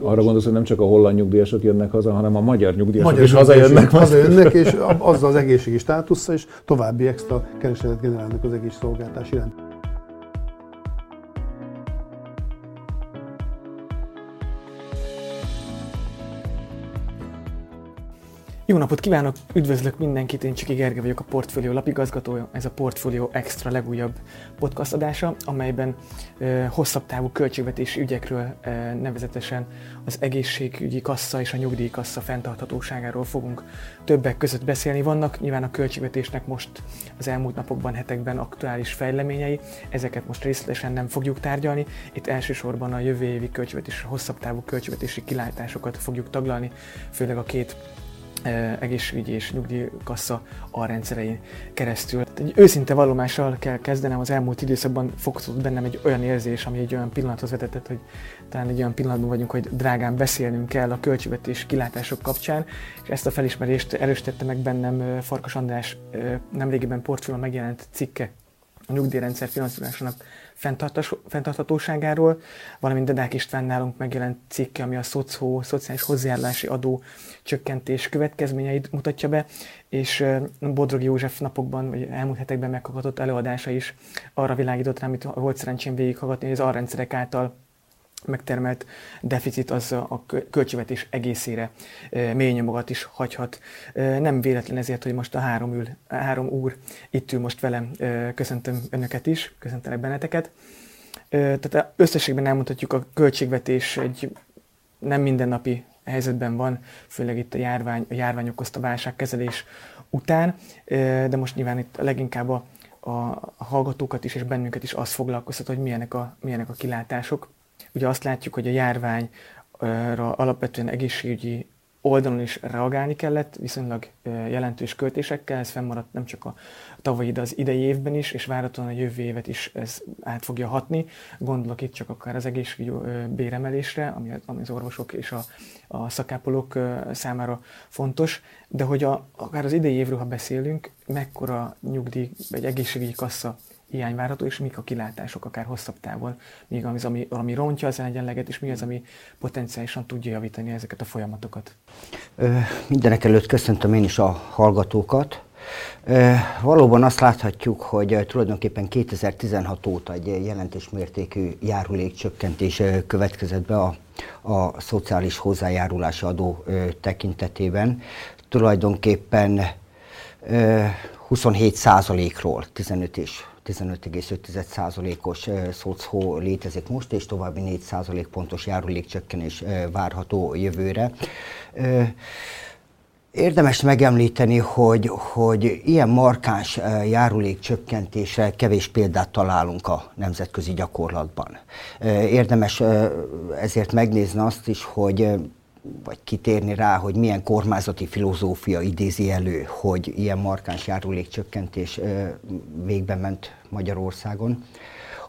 Arra gondolsz, hogy nem csak a holland nyugdíjasok jönnek haza, hanem a magyar nyugdíjasok magyar is hazajönnek. Hazajönnek, és azzal az egészségi státusszal is további extra keresetet generálnak az egész szolgáltás iránt. Jó napot kívánok, üdvözlök mindenkit, én Csiki Gergely vagyok, a Portfolio lapigazgatója. Ez a Portfolio Extra legújabb podcast adása, amelyben e, hosszabb távú költségvetési ügyekről, e, nevezetesen az egészségügyi kassa és a nyugdíjkassa fenntarthatóságáról fogunk többek között beszélni. Vannak nyilván a költségvetésnek most az elmúlt napokban, hetekben aktuális fejleményei, ezeket most részletesen nem fogjuk tárgyalni. Itt elsősorban a jövő évi költségvetés, hosszabb távú költségvetési kilátásokat fogjuk taglalni, főleg a két egészségügyi és nyugdíjkassa alrendszerein keresztül. Egy őszinte vallomással kell kezdenem, az elmúlt időszakban fokozott bennem egy olyan érzés, ami egy olyan pillanathoz vetetett, hogy talán egy olyan pillanatban vagyunk, hogy drágán beszélnünk kell a költségvetés kilátások kapcsán, és ezt a felismerést erősítette meg bennem Farkas András nemrégiben portfólión megjelent cikke a nyugdíjrendszer finanszírozásának fenntarthatóságáról, valamint Dedák István nálunk megjelent cikke, ami a szocó, szociális hozzájárulási adó csökkentés következményeit mutatja be, és Bodrog József napokban, vagy elmúlt hetekben meghallgatott előadása is arra világított rá, amit volt szerencsém végighallgatni, hogy az arrendszerek által megtermelt deficit az a költségvetés egészére mély nyomogat is hagyhat. Nem véletlen ezért, hogy most a három, ül, a három úr itt ül most velem. Köszöntöm önöket is, köszöntelek benneteket. Tehát összességben elmondhatjuk, a költségvetés egy nem mindennapi helyzetben van, főleg itt a járvány, a járvány okozta válságkezelés után, de most nyilván itt leginkább a, a hallgatókat is és bennünket is az foglalkoztat, hogy milyenek a, milyenek a kilátások ugye azt látjuk, hogy a járványra alapvetően egészségügyi oldalon is reagálni kellett, viszonylag jelentős költésekkel, ez fennmaradt nem csak a tavalyi, de az idei évben is, és várhatóan a jövő évet is ez át fogja hatni. Gondolok itt csak akár az egészségügyi béremelésre, ami, ami az orvosok és a, a szakápolók számára fontos, de hogy a, akár az idei évről, ha beszélünk, mekkora nyugdíj vagy egészségügyi kassa hiány várható, és mik a kilátások akár hosszabb távon, míg az, ami, ami rontja az egyenleget, és mi az, ami potenciálisan tudja javítani ezeket a folyamatokat. Mindenek előtt köszöntöm én is a hallgatókat. Valóban azt láthatjuk, hogy tulajdonképpen 2016 óta egy jelentős mértékű járulékcsökkentés következett be a, a szociális hozzájárulási adó tekintetében. Tulajdonképpen 27 százalékról 15 és 15,5%-os szocó létezik most, és további 4% pontos járulékcsökkenés várható jövőre. Érdemes megemlíteni, hogy, hogy ilyen markáns járulékcsökkentésre kevés példát találunk a nemzetközi gyakorlatban. Érdemes ezért megnézni azt is, hogy vagy kitérni rá, hogy milyen kormányzati filozófia idézi elő, hogy ilyen markáns járulékcsökkentés végbe ment Magyarországon.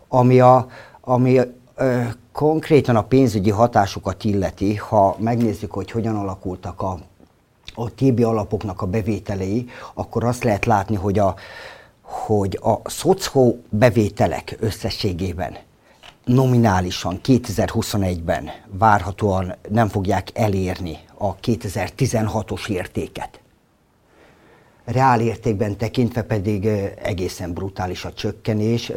Ami, a, ami ö, konkrétan a pénzügyi hatásokat illeti, ha megnézzük, hogy hogyan alakultak a, a TB alapoknak a bevételei, akkor azt lehet látni, hogy a, hogy a szocó bevételek összességében nominálisan 2021-ben várhatóan nem fogják elérni a 2016-os értéket. Reál értékben tekintve pedig egészen brutális a csökkenés,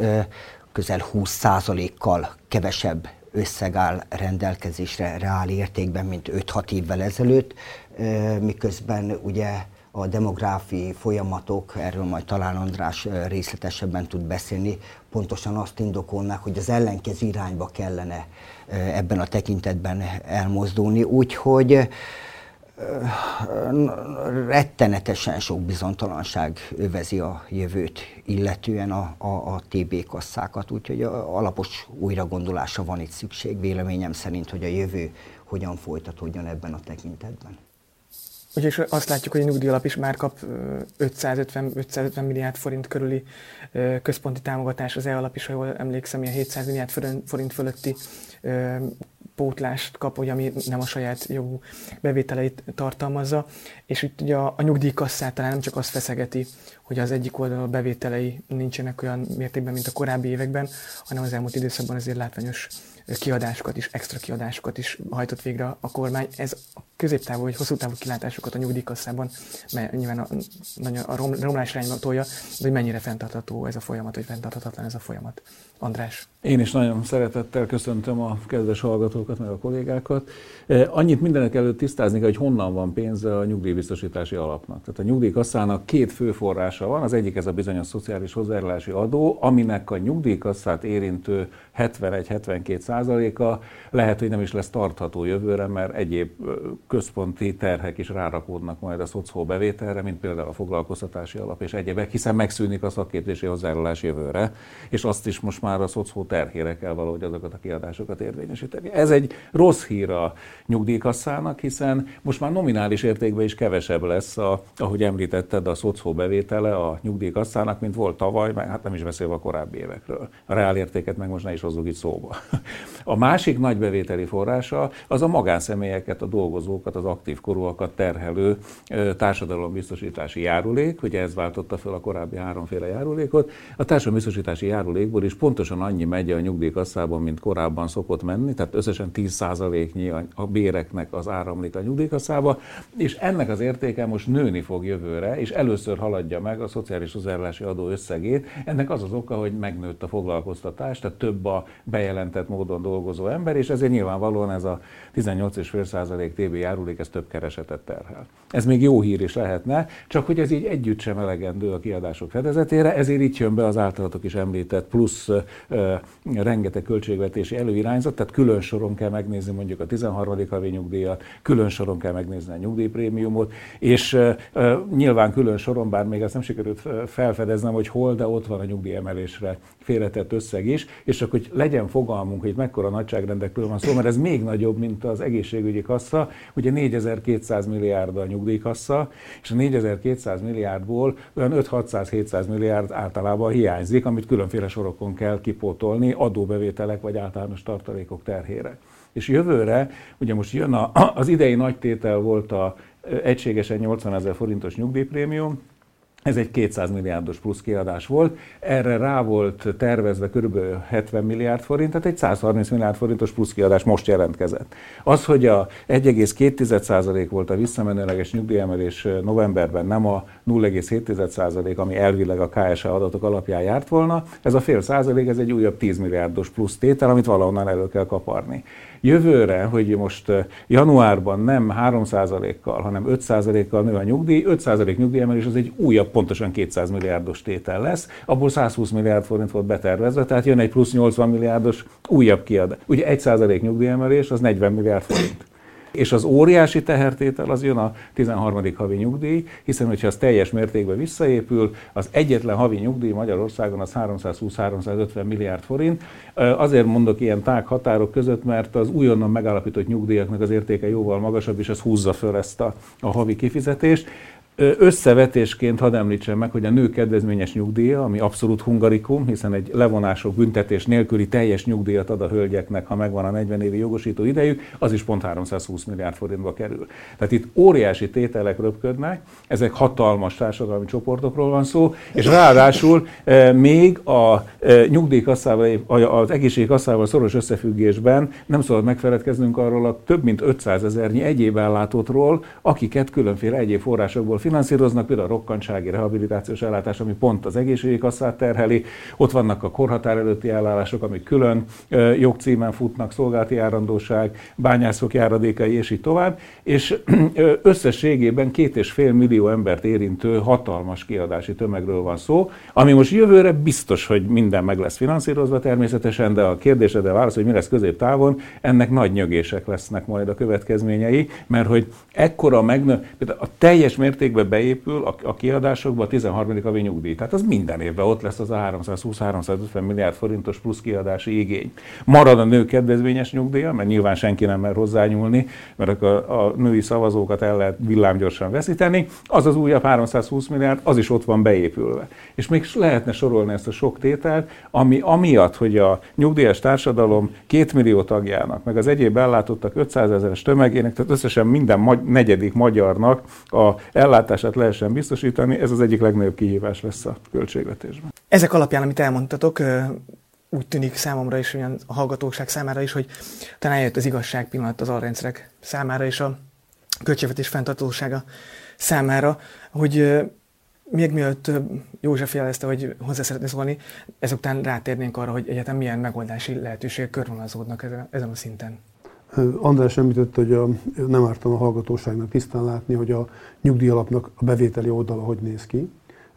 közel 20%-kal kevesebb összeg áll rendelkezésre reál értékben, mint 5-6 évvel ezelőtt, miközben ugye a demográfiai folyamatok, erről majd talán András részletesebben tud beszélni, pontosan azt indokolnak, hogy az ellenkező irányba kellene ebben a tekintetben elmozdulni. Úgyhogy rettenetesen sok bizonytalanság övezi a jövőt, illetően a, a, a TB kasszákat, úgyhogy alapos újragondolásra van itt szükség, véleményem szerint, hogy a jövő hogyan folytatódjon ebben a tekintetben. Ugyanis azt látjuk, hogy a nyugdíjalap is már kap 550, 550 milliárd forint körüli központi támogatás, az E-alap is, ha jól emlékszem, ilyen 700 milliárd forint fölötti pótlást kap, hogy ami nem a saját jogú bevételeit tartalmazza, és itt ugye a, a nyugdíjkasszát talán nem csak azt feszegeti, hogy az egyik oldalon a bevételei nincsenek olyan mértékben, mint a korábbi években, hanem az elmúlt időszakban azért látványos kiadásokat is, extra kiadásokat is hajtott végre a kormány. Ez középtávú vagy hosszú távú kilátásokat a nyugdíjkasszában, mert nyilván a, nagyon a romlás irányba tolja, de hogy mennyire fenntartható ez a folyamat, vagy fenntarthatatlan ez a folyamat. András. Én is nagyon szeretettel köszöntöm a kedves hallgatókat, meg a kollégákat. E, annyit mindenek előtt tisztázni hogy honnan van pénze a nyugdíjbiztosítási alapnak. Tehát a nyugdíjkasszának két fő forrása van, az egyik ez a bizonyos szociális hozzájárulási adó, aminek a nyugdíjkasszát érintő 71-72 százaléka lehet, hogy nem is lesz tartható jövőre, mert egyéb központi terhek is rárakódnak majd a szocó bevételre, mint például a foglalkoztatási alap és egyebek, hiszen megszűnik a szakképzési hozzájárulás jövőre, és azt is most már a szocó terhére kell valahogy azokat a kiadásokat érvényesíteni. Ez egy rossz hír a nyugdíjkasszának, hiszen most már nominális értékben is kevesebb lesz, a, ahogy említetted, a szocó bevétele a nyugdíjkasszának, mint volt tavaly, meg hát nem is beszélve a korábbi évekről. A reálértéket meg most ne is hozzuk itt szóba. A másik nagy bevételi forrása az a magánszemélyeket, a dolgozókat, az aktív korúakat terhelő társadalombiztosítási járulék, ugye ez váltotta fel a korábbi háromféle járulékot. A társadalombiztosítási járulékból is pontosan annyi megy a nyugdíjkasszában, mint korábban szokott menni, tehát összesen 10%-nyi a béreknek az áramlik a nyugdíjkasszába, és ennek az értéke most nőni fog jövőre, és először haladja meg a szociális hozzájárulási adó összegét. Ennek az az oka, hogy megnőtt a foglalkoztatás, tehát több a bejelentett módon dolgozó ember, és ezért nyilvánvalóan ez a 18,5% TB járulék, ez több keresetet terhel. Ez még jó hír is lehetne, csak hogy ez így együtt sem elegendő a kiadások fedezetére, ezért itt jön be az általatok is említett plusz ö, rengeteg költségvetési előirányzat, tehát külön soron kell megnézni mondjuk a 13. havi nyugdíjat, külön soron kell megnézni a nyugdíjprémiumot, és ö, nyilván külön soron, bár még ezt nem sikerült felfedeznem, hogy hol, de ott van a nyugdíjemelésre félretett összeg is, és csak hogy legyen fogalmunk, hogy mekkora nagyságrendekről van szó, mert ez még nagyobb, mint az egészségügyi kassa, ugye 4200 milliárd a nyugdíjkassa, és a 4200 milliárdból olyan 5-600-700 milliárd általában hiányzik, amit különféle sorokon kell kipótolni adóbevételek vagy általános tartalékok terhére. És jövőre, ugye most jön a, az idei nagy tétel volt a egységesen 80 ezer forintos nyugdíjprémium, ez egy 200 milliárdos plusz kiadás volt, erre rá volt tervezve kb. 70 milliárd forint, tehát egy 130 milliárd forintos plusz kiadás most jelentkezett. Az, hogy a 1,2% volt a visszamenőleges nyugdíjemelés novemberben, nem a 0,7%, ami elvileg a KSA adatok alapján járt volna, ez a fél százalék, ez egy újabb 10 milliárdos plusz tétel, amit valahonnan elő kell kaparni. Jövőre, hogy most januárban nem 3%-kal, hanem 5%-kal nő a nyugdíj, 5% nyugdíjemelés az egy újabb pontosan 200 milliárdos tétel lesz, abból 120 milliárd forint volt betervezve, tehát jön egy plusz 80 milliárdos újabb kiadás. Ugye 1% nyugdíjemelés az 40 milliárd forint. És az óriási tehertétel az jön a 13. havi nyugdíj, hiszen hogyha az teljes mértékben visszaépül, az egyetlen havi nyugdíj Magyarországon az 320-350 milliárd forint. Azért mondok ilyen tág határok között, mert az újonnan megállapított nyugdíjaknak az értéke jóval magasabb, és ez húzza föl ezt a, a havi kifizetést. Összevetésként hadd említsem meg, hogy a nő kedvezményes nyugdíja, ami abszolút hungarikum, hiszen egy levonások büntetés nélküli teljes nyugdíjat ad a hölgyeknek, ha megvan a 40 évi jogosító idejük, az is pont 320 milliárd forintba kerül. Tehát itt óriási tételek röpködnek, ezek hatalmas társadalmi csoportokról van szó, és ráadásul még a nyugdíjkasszával, az egészségkasszával szoros összefüggésben nem szabad megfeledkeznünk arról a több mint 500 ezernyi egyéb ellátótról, akiket különféle egyéb forrásokból finanszíroznak, például a rokkantsági rehabilitációs ellátás, ami pont az egészségi kasszát terheli, ott vannak a korhatár előtti ellátások, amik külön jogcímen futnak, szolgálati járandóság, bányászok járadékai, és így tovább, és összességében két és fél millió embert érintő hatalmas kiadási tömegről van szó, ami most jövőre biztos, hogy minden meg lesz finanszírozva természetesen, de a kérdésedre válasz, hogy mi lesz középtávon, ennek nagy nyögések lesznek majd a következményei, mert hogy ekkora megnő, a teljes mérték mértékben beépül a, a kiadásokba a 13. havi nyugdíj. Tehát az minden évben ott lesz az a 320-350 milliárd forintos plusz kiadási igény. Marad a nő kedvezményes nyugdíja, mert nyilván senki nem mer hozzányúlni, mert a, a női szavazókat el lehet villámgyorsan veszíteni. Az az újabb 320 milliárd, az is ott van beépülve. És még lehetne sorolni ezt a sok tételt, ami amiatt, hogy a nyugdíjas társadalom két millió tagjának, meg az egyéb ellátottak 500 ezeres tömegének, tehát összesen minden negyedik magyarnak a ellátottak ellátását lehessen biztosítani, ez az egyik legnagyobb kihívás lesz a költségvetésben. Ezek alapján, amit elmondtatok, úgy tűnik számomra is, olyan a hallgatóság számára is, hogy talán eljött az igazság pillanat az alrendszerek számára és a költségvetés fenntartósága számára, hogy még mielőtt József jelezte, hogy hozzá szeretné szólni, ezután rátérnénk arra, hogy egyetem milyen megoldási lehetőségek körvonalazódnak ezen a szinten. András említette, hogy a, nem ártam a hallgatóságnak tisztán látni, hogy a nyugdíjalapnak a bevételi oldala hogy néz ki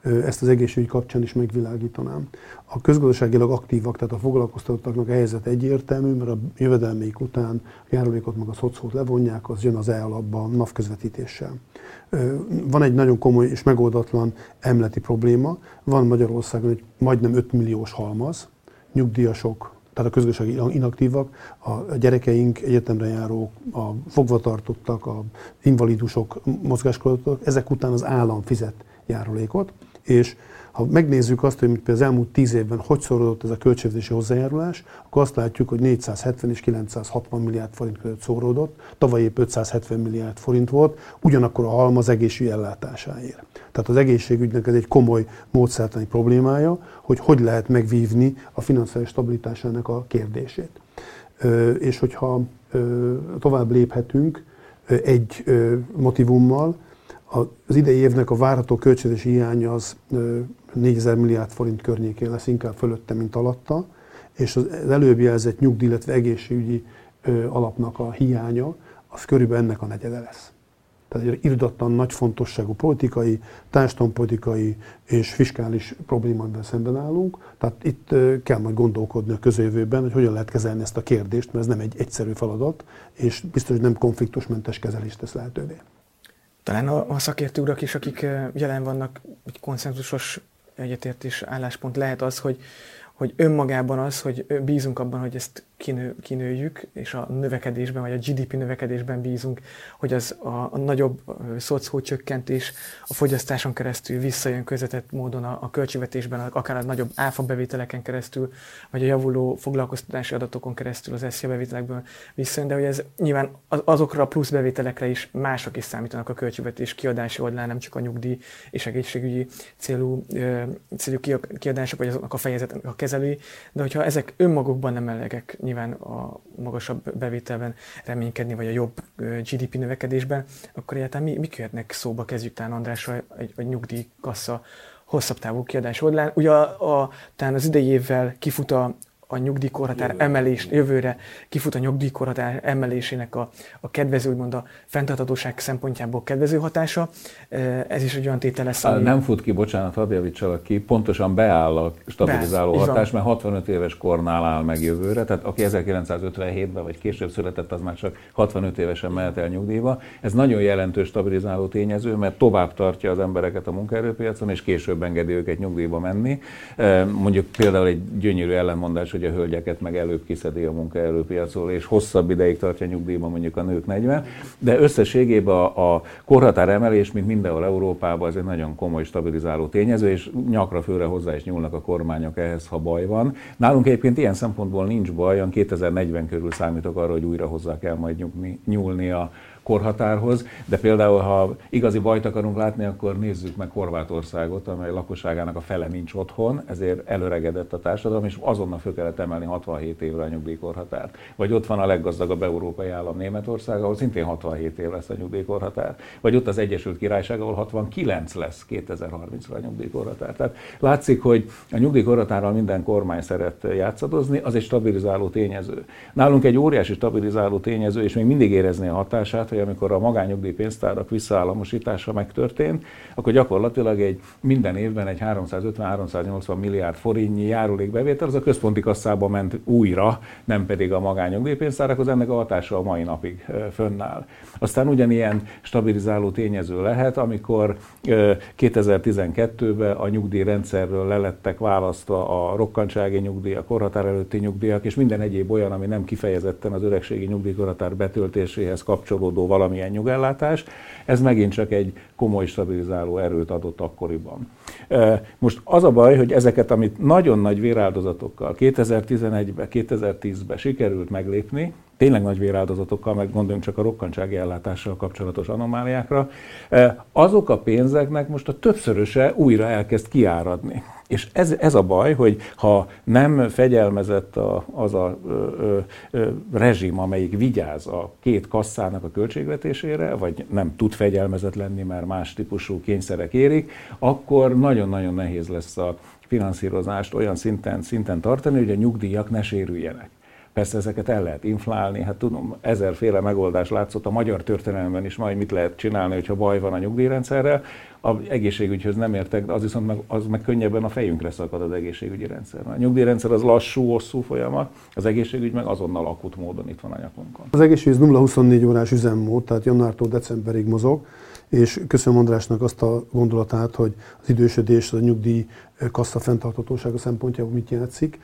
ezt az egészségügy kapcsán is megvilágítanám. A közgazdaságilag aktívak, tehát a foglalkoztatottaknak a helyzet egyértelmű, mert a jövedelmék után a járulékot meg a szocót levonják, az jön az e-alapba a NAV közvetítéssel. Van egy nagyon komoly és megoldatlan emleti probléma. Van Magyarországon egy majdnem 5 milliós halmaz, nyugdíjasok, tehát a közgazdasági inaktívak, a gyerekeink, egyetemre járók, a fogvatartottak, a invalidusok, mozgáskorlátozottak, ezek után az állam fizet járulékot, és ha megnézzük azt, hogy az elmúlt tíz évben hogy szorodott ez a költségvetési hozzájárulás, akkor azt látjuk, hogy 470 és 960 milliárd forint között szorodott, tavaly épp 570 milliárd forint volt, ugyanakkor a halma az egészségügy ellátásáért. Tehát az egészségügynek ez egy komoly módszertani problémája, hogy hogy lehet megvívni a finanszírozási stabilitásának a kérdését. És hogyha tovább léphetünk egy motivummal, az idei évnek a várható költségvetési hiánya az 4000 milliárd forint környékén lesz, inkább fölötte, mint alatta, és az előbb jelzett nyugdíj, illetve egészségügyi alapnak a hiánya, az körülbelül ennek a negyede lesz. Tehát egy irdatlan nagy fontosságú politikai, társadalompolitikai és fiskális problémával szemben állunk. Tehát itt kell majd gondolkodni a közeljövőben, hogy hogyan lehet kezelni ezt a kérdést, mert ez nem egy egyszerű feladat, és biztos, hogy nem konfliktusmentes kezelést tesz lehetővé. Talán a, a szakértő urak is, akik jelen vannak, egy konszenzusos egyetértés álláspont lehet az, hogy, hogy önmagában az, hogy bízunk abban, hogy ezt kinő, kinőjük, és a növekedésben, vagy a GDP növekedésben bízunk, hogy az a, a nagyobb szocó csökkentés a fogyasztáson keresztül visszajön közvetett módon a, a költségvetésben, akár a nagyobb áfa bevételeken keresztül, vagy a javuló foglalkoztatási adatokon keresztül az SZIA bevételekből visszajön, de hogy ez nyilván az, azokra a plusz bevételekre is mások is számítanak a költségvetés kiadási oldalán, nem csak a nyugdíj és egészségügyi célú, célú kiadások, vagy azoknak a fejezetnek a kezelői, de hogyha ezek önmagukban nem elegek, nyilván a magasabb bevételben reménykedni, vagy a jobb GDP növekedésben, akkor egyáltalán mi, mi jöhetnek szóba, kezdjük talán Andrásra, egy, egy nyugdíjkassa hosszabb távú kiadás oldalán. Ugye a, a, talán az idei évvel kifut a, a nyugdíjkorhatár emelés, jövőre kifut a nyugdíjkorhatár emelésének a, a kedvező, úgymond a fenntarthatóság szempontjából kedvező hatása. Ez is egy olyan tétel lesz, ami... Nem fut ki, bocsánat, hadd javítsalak ki, pontosan beáll a stabilizáló Beáll, hatás, mert 65 éves kornál áll meg jövőre, tehát aki 1957-ben vagy később született, az már csak 65 évesen mehet el nyugdíjba. Ez nagyon jelentős stabilizáló tényező, mert tovább tartja az embereket a munkaerőpiacon, és később engedi őket nyugdíjba menni. Mondjuk például egy gyönyörű ellenmondás, hogy a hölgyeket meg előbb kiszedi a munkaerőpiacról, és hosszabb ideig tartja nyugdíjban mondjuk a nők 40. De összességében a, a korhatár emelés, mint mindenhol Európában, ez egy nagyon komoly stabilizáló tényező, és nyakra főre hozzá is nyúlnak a kormányok ehhez, ha baj van. Nálunk egyébként ilyen szempontból nincs baj, 2040 körül számítok arra, hogy újra hozzá kell majd nyugni, nyúlni a korhatárhoz, de például, ha igazi bajt akarunk látni, akkor nézzük meg Horvátországot, amely lakosságának a fele nincs otthon, ezért előregedett a társadalom, és azonnal föl kellett emelni 67 évre a nyugdíjkorhatárt. Vagy ott van a leggazdagabb európai állam Németország, ahol szintén 67 év lesz a nyugdíjkorhatár. Vagy ott az Egyesült Királyság, ahol 69 lesz 2030-ra a nyugdíjkorhatár. Tehát látszik, hogy a nyugdíjkorhatárral minden kormány szeret játszadozni, az egy stabilizáló tényező. Nálunk egy óriási stabilizáló tényező, és még mindig érezni a hatását, hogy amikor a magányugdíjpénztárak visszaállamosítása megtörtént, akkor gyakorlatilag egy minden évben egy 350-380 milliárd forintnyi járulékbevétel, az a központi kasszába ment újra, nem pedig a magányugdíjpénztárakhoz, ennek a hatása a mai napig fönnáll. Aztán ugyanilyen stabilizáló tényező lehet, amikor 2012-ben a nyugdíjrendszerről lelettek választva a rokkantsági nyugdíj, a korhatár előtti nyugdíjak, és minden egyéb olyan, ami nem kifejezetten az öregségi nyugdíjkorhatár betöltéséhez kapcsolódó valamilyen nyugellátás, ez megint csak egy komoly stabilizáló erőt adott akkoriban. Most az a baj, hogy ezeket, amit nagyon nagy véráldozatokkal 2011-ben, 2010-ben sikerült meglépni, tényleg nagy véráldozatokkal, meg gondoljunk csak a rokkantsági ellátással kapcsolatos anomáliákra, azok a pénzeknek most a többszöröse újra elkezd kiáradni. És ez, ez a baj, hogy ha nem fegyelmezett a, az a ö, ö, rezsim, amelyik vigyáz a két kasszának a költségvetésére, vagy nem tud fegyelmezett lenni, mert más típusú kényszerek érik, akkor nagyon-nagyon nehéz lesz a finanszírozást olyan szinten, szinten tartani, hogy a nyugdíjak ne sérüljenek. Persze ezeket el lehet inflálni, hát tudom, ezerféle megoldás látszott a magyar történelemben is, majd mit lehet csinálni, hogyha baj van a nyugdíjrendszerrel. A egészségügyhöz nem értek, az viszont meg, az meg könnyebben a fejünkre szakad az egészségügyi rendszer. A nyugdíjrendszer az lassú, hosszú folyamat, az egészségügy meg azonnal akut módon itt van a nyakunkon. Az egészségügy 0-24 órás üzemmód, tehát januártól decemberig mozog, és köszönöm Andrásnak azt a gondolatát, hogy az idősödés, a nyugdíj kassa fenntartatósága szempontjából mit játszik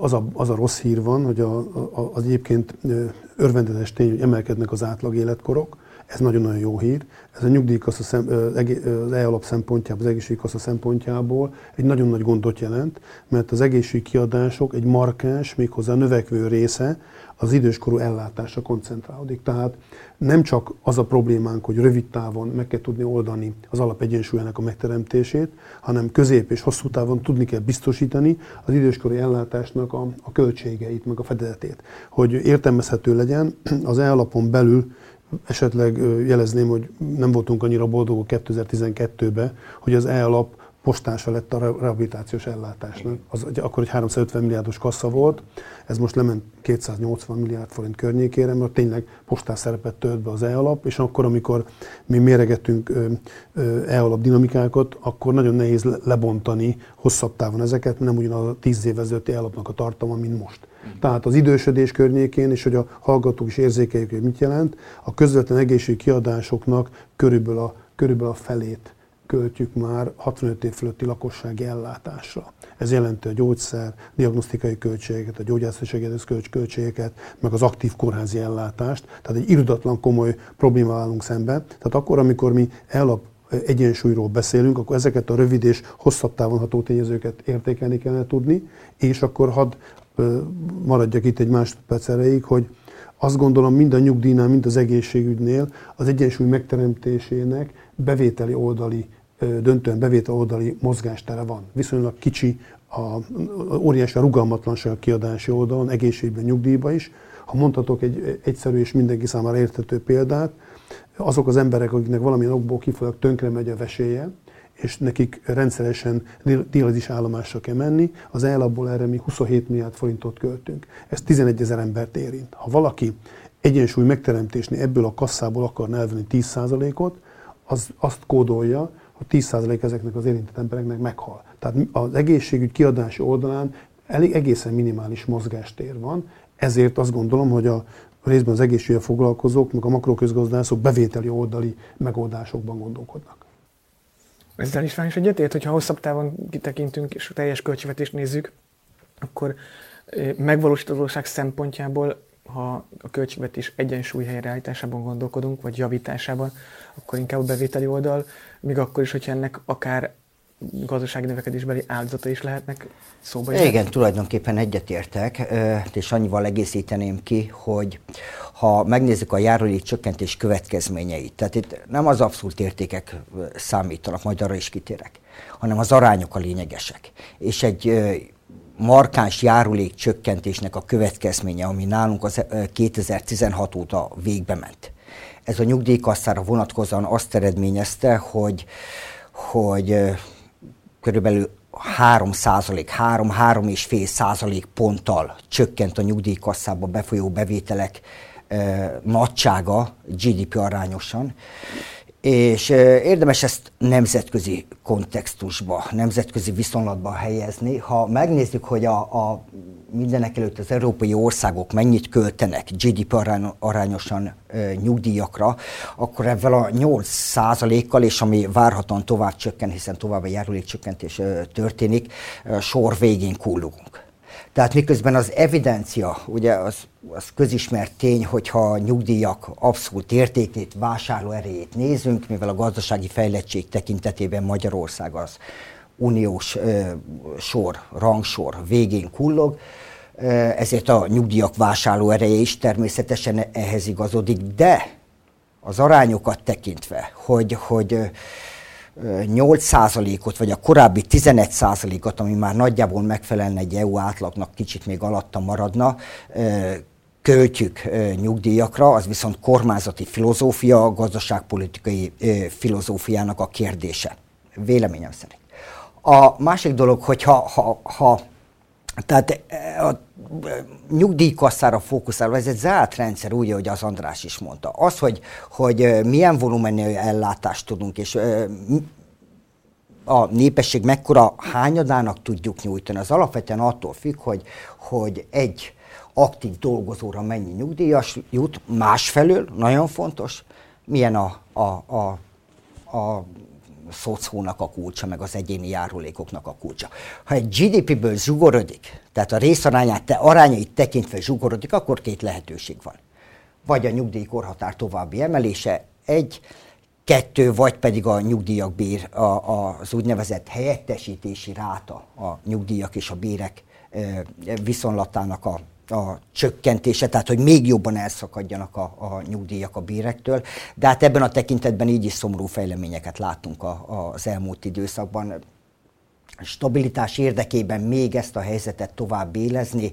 az a, az a rossz hír van, hogy a, a, az egyébként örvendetes tény, hogy emelkednek az átlag életkorok, ez nagyon-nagyon jó hír. Ez a nyugdíjkassa szem, az e-alap szempontjából, az egészségkassa szempontjából egy nagyon nagy gondot jelent, mert az egészségügyi kiadások egy markáns, méghozzá növekvő része az időskorú ellátásra koncentrálódik. Tehát nem csak az a problémánk, hogy rövid távon meg kell tudni oldani az alapegyensúlyának a megteremtését, hanem közép és hosszú távon tudni kell biztosítani az időskori ellátásnak a, a költségeit, meg a fedezetét. Hogy értelmezhető legyen, az e-alapon belül esetleg jelezném, hogy nem voltunk annyira boldogok 2012-ben, hogy az e-alap postása lett a rehabilitációs ellátásnak. Az akkor egy 350 milliárdos kassa volt, ez most lement 280 milliárd forint környékére, mert tényleg postás szerepet tölt be az e-alap, és akkor, amikor mi méregetünk e-alap dinamikákat, akkor nagyon nehéz lebontani hosszabb távon ezeket, nem ugyanaz a 10 év ezelőtti e-alapnak a tartalma, mint most. Tehát az idősödés környékén, és hogy a hallgatók is érzékeljük, hogy mit jelent, a közvetlen egészségügyi kiadásoknak körülbelül a, körülbelül a felét költjük már 65 év fölötti lakossági ellátásra. Ez jelenti a gyógyszer, diagnosztikai költségeket, a gyógyászati költségeket, meg az aktív kórházi ellátást. Tehát egy irudatlan komoly probléma állunk szemben. Tehát akkor, amikor mi ellap egyensúlyról beszélünk, akkor ezeket a rövid és hosszabb távon ható tényezőket értékelni kellene tudni, és akkor hadd maradjak itt egy másodperc erejéig, hogy azt gondolom mind a nyugdíjnál, mind az egészségügynél az egyensúly megteremtésének bevételi oldali döntően bevétel oldali mozgástere van. Viszonylag kicsi, a, óriási rugalmatlanság a kiadási oldalon, egészségben, nyugdíjba is. Ha mondhatok egy egyszerű és mindenki számára érthető példát, azok az emberek, akiknek valamilyen okból kifolyólag tönkre megy a vesélye, és nekik rendszeresen dialízis állomásra kell menni, az elabból erre mi 27 milliárd forintot költünk. Ez 11 ezer embert érint. Ha valaki egyensúly megteremtésni ebből a kasszából akar elvenni 10%-ot, az azt kódolja, hogy 10% ezeknek az érintett embereknek meghal. Tehát az egészségügy kiadási oldalán elég egészen minimális mozgástér van, ezért azt gondolom, hogy a részben az egészségügyel foglalkozók, meg a makroközgazdászok bevételi oldali megoldásokban gondolkodnak. Ezzel is van is egyetért, hogyha hosszabb távon kitekintünk és a teljes költségvetést nézzük, akkor eh, megvalósíthatóság szempontjából ha a költségvetés egyensúly helyreállításában gondolkodunk, vagy javításában, akkor inkább a bevételi oldal, még akkor is, hogyha ennek akár gazdasági növekedésbeli áldozata is lehetnek szóba. Igen, lehet? tulajdonképpen egyetértek, és annyival egészíteném ki, hogy ha megnézzük a járulék csökkentés következményeit, tehát itt nem az abszolút értékek számítanak, majd arra is kitérek, hanem az arányok a lényegesek. És egy markáns járulék csökkentésnek a következménye, ami nálunk az 2016 óta végbe ment. Ez a nyugdíjkasszára vonatkozóan azt eredményezte, hogy, hogy körülbelül 3 százalék, 3 és fél százalék ponttal csökkent a nyugdíjkasszába befolyó bevételek nagysága GDP arányosan, és érdemes ezt nemzetközi kontextusba, nemzetközi viszonylatba helyezni. Ha megnézzük, hogy a, a mindenek előtt az európai országok mennyit költenek GDP arányosan e, nyugdíjakra, akkor ezzel a 8 kal és ami várhatóan tovább csökken, hiszen további járulékcsökkentés e, történik, e, sor végén kullogunk. Tehát miközben az evidencia, ugye az, az közismert tény, hogyha a nyugdíjak abszolút értékét, vásárlóerejét nézünk, mivel a gazdasági fejlettség tekintetében Magyarország az uniós ö, sor, rangsor végén kullog, ezért a nyugdíjak vásárló ereje is természetesen ehhez igazodik, de az arányokat tekintve, hogy, hogy 8%-ot, vagy a korábbi 11%-ot, ami már nagyjából megfelelne egy EU átlagnak, kicsit még alatta maradna, költjük nyugdíjakra, az viszont kormányzati filozófia, gazdaságpolitikai filozófiának a kérdése. Véleményem szerint. A másik dolog, hogy ha, ha, ha tehát a nyugdíjkasszára fókuszálva, ez egy zárt rendszer, úgy, ahogy az András is mondta. Az, hogy, hogy milyen volumenű ellátást tudunk, és a népesség mekkora hányadának tudjuk nyújtani, az alapvetően attól függ, hogy, hogy egy aktív dolgozóra mennyi nyugdíjas jut, másfelől, nagyon fontos, milyen a, a, a, a szocónak a kulcsa, meg az egyéni járulékoknak a kulcsa. Ha egy GDP-ből zsugorodik, tehát a részarányát, te arányait tekintve zsugorodik, akkor két lehetőség van. Vagy a nyugdíjkorhatár további emelése, egy, kettő, vagy pedig a nyugdíjak bér, a, a, az úgynevezett helyettesítési ráta, a nyugdíjak és a bérek viszonylatának a a csökkentése, tehát hogy még jobban elszakadjanak a, a nyugdíjak a bérektől. De hát ebben a tekintetben így is szomorú fejleményeket látunk a, a, az elmúlt időszakban. Stabilitás érdekében még ezt a helyzetet tovább élezni,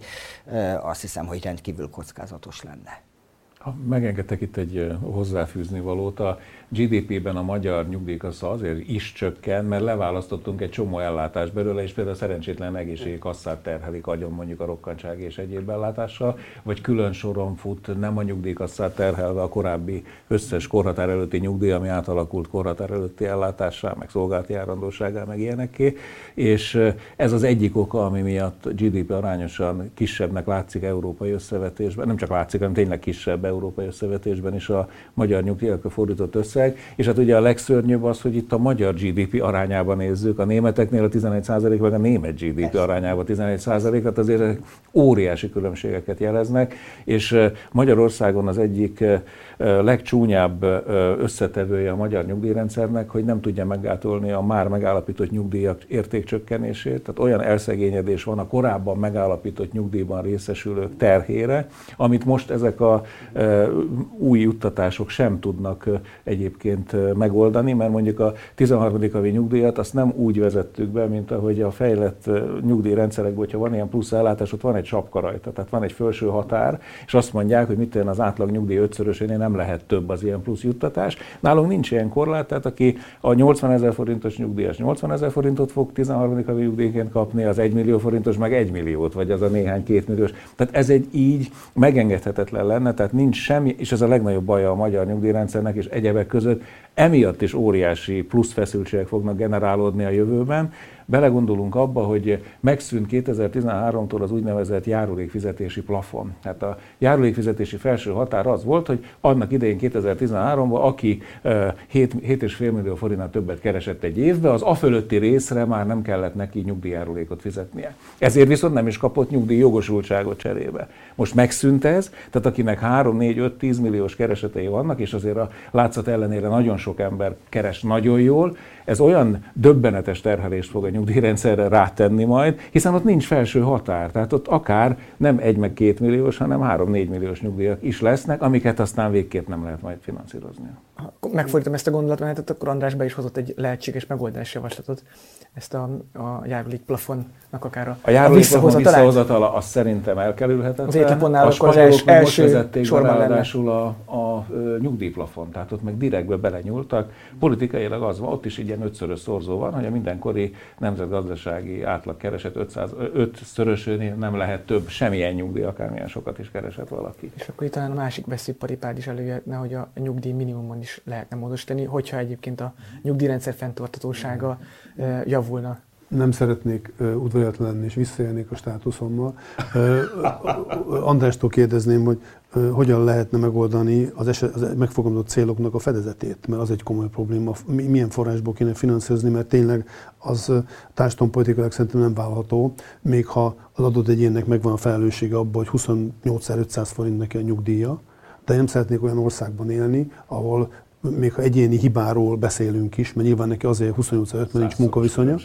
azt hiszem, hogy rendkívül kockázatos lenne. Ha megengedtek itt egy hozzáfűzni valót, a GDP-ben a magyar nyugdíjkassa azért is csökken, mert leválasztottunk egy csomó ellátást belőle, és például a szerencsétlen egészségi kasszát terhelik agyon mondjuk a rokkantság és egyéb ellátással, vagy külön soron fut, nem a nyugdíjkasszát terhelve a korábbi összes korhatár előtti nyugdíj, ami átalakult korhatár előtti ellátássá, meg szolgálati járandóságá, meg ilyenekké, és ez az egyik oka, ami miatt GDP arányosan kisebbnek látszik európai összevetésben, nem csak látszik, hanem tényleg kisebb európai összevetésben is a magyar nyugdíjakra fordított össze összeg, és hát ugye a legszörnyűbb az, hogy itt a magyar GDP arányában nézzük, a németeknél a 11% meg a német GDP arányában 11%, hát azért óriási különbségeket jeleznek, és Magyarországon az egyik legcsúnyább összetevője a magyar nyugdíjrendszernek, hogy nem tudja meggátolni a már megállapított nyugdíjak értékcsökkenését, tehát olyan elszegényedés van a korábban megállapított nyugdíjban részesülők terhére, amit most ezek a új juttatások sem tudnak egyébként megoldani, mert mondjuk a 13. havi nyugdíjat azt nem úgy vezettük be, mint ahogy a fejlett nyugdíjrendszerekben, hogyha van ilyen plusz ellátás, ott van egy sapka rajta, tehát van egy felső határ, és azt mondják, hogy mit az átlag nyugdíj ötszörösénél nem lehet több az ilyen plusz juttatás. Nálunk nincs ilyen korlát, tehát aki a 80 ezer forintos nyugdíjas 80 ezer forintot fog 13. havi nyugdíjként kapni, az 1 millió forintos meg 1 milliót, vagy az a néhány két milliós. Tehát ez egy így megengedhetetlen lenne, tehát nincs semmi, és ez a legnagyobb baja a magyar nyugdíjrendszernek, és egyebek között. Emiatt is óriási plusz feszültségek fognak generálódni a jövőben, belegondolunk abba, hogy megszűnt 2013-tól az úgynevezett járulékfizetési plafon. Hát a járulékfizetési felső határ az volt, hogy annak idején 2013-ban, aki 7,5 millió forintnál többet keresett egy évbe, az a fölötti részre már nem kellett neki nyugdíjjárulékot fizetnie. Ezért viszont nem is kapott nyugdíj jogosultságot cserébe. Most megszűnt ez, tehát akinek 3, 4, 5, 10 milliós keresetei vannak, és azért a látszat ellenére nagyon sok ember keres nagyon jól, ez olyan döbbenetes terhelést fog a nyugdíjrendszerre rátenni majd, hiszen ott nincs felső határ. Tehát ott akár nem egy meg két milliós, hanem három-négy milliós nyugdíjak is lesznek, amiket aztán végképp nem lehet majd finanszírozni. Megfordítom ezt a gondolatmenetet, akkor András be is hozott egy lehetséges megoldási javaslatot ezt a, a járulék plafonnak akár a, a járulék plafon visszahozatala, az szerintem elkerülhetetlen. Az étlaponnál akkor az els, első vezették sorban ráadásul a, a, a nyugdíjplafon, tehát ott meg direktbe belenyúltak. Politikailag az van, ott is ilyen ötszörös szorzó van, hogy a mindenkori nemzetgazdasági átlagkereset 500, ötszörösönél nem lehet több semmilyen nyugdíj, akármilyen sokat is keresett valaki. És akkor itt talán a másik veszélyparipád is előjönne, hogy a nyugdíj minimumon is lehetne módosítani, hogyha egyébként a nyugdíjrendszer fenntartatósága javulna nem szeretnék uh, udvariatlan lenni, és visszaélnék a státuszommal. Uh, Andrástól kérdezném, hogy hogyan lehetne megoldani az, eset, az megfogalmazott céloknak a fedezetét, mert az egy komoly probléma. Milyen forrásból kéne finanszírozni, mert tényleg az társadalompolitikailag szerintem nem válható, még ha az adott egyénnek megvan a felelőssége abban, hogy 28.500 forint neki a nyugdíja, de nem szeretnék olyan országban élni, ahol még ha egyéni hibáról beszélünk is, mert nyilván neki azért 28 mert nincs munkaviszonya,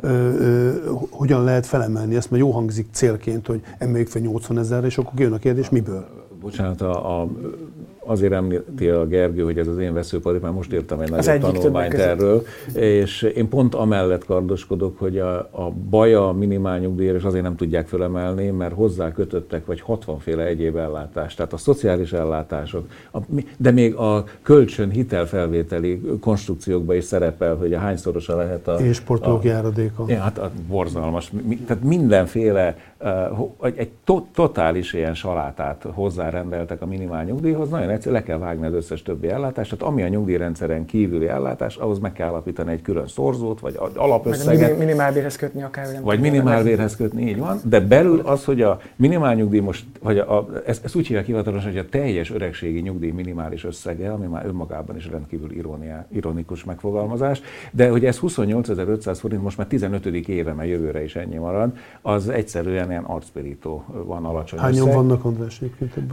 ö, ö, hogyan lehet felemelni? Ezt, mert jó hangzik célként, hogy emeljük fel 80 ezerre, és akkor jön a kérdés, miből? Bocsánat, a, a azért említi a Gergő, hogy ez az én veszőpadik, mert most írtam egy nagyobb tanulmányt erről, és én pont amellett kardoskodok, hogy a, a baja a minimál nyugdíjra, és azért nem tudják fölemelni, mert hozzá kötöttek vagy 60 féle egyéb ellátást, tehát a szociális ellátások, a, de még a kölcsön hitelfelvételi konstrukciókban is szerepel, hogy a hányszorosa lehet a... És sportolók járadéka. Ja, hát a borzalmas. Tehát mindenféle, egy to, totális ilyen salátát hozzárendeltek a minimál nyugdíjhoz, nagyon egyszer le kell vágni az összes többi ellátást, tehát ami a nyugdíjrendszeren kívüli ellátás, ahhoz meg kell alapítani egy külön szorzót, vagy alapösszeget. Vagy minimálbérhez kötni akár. Nem vagy minimálbérhez kötni, így van. De belül az, hogy a minimál nyugdíj most, vagy a, a, ezt, ezt úgy hívják hivatalosan, hogy a teljes öregségi nyugdíj minimális összege, ami már önmagában is rendkívül irónia, ironikus megfogalmazás, de hogy ez 28.500 forint most már 15. éve, mert jövőre is ennyi marad, az egyszerűen ilyen arcpirító van alacsony Hányan összeg. vannak András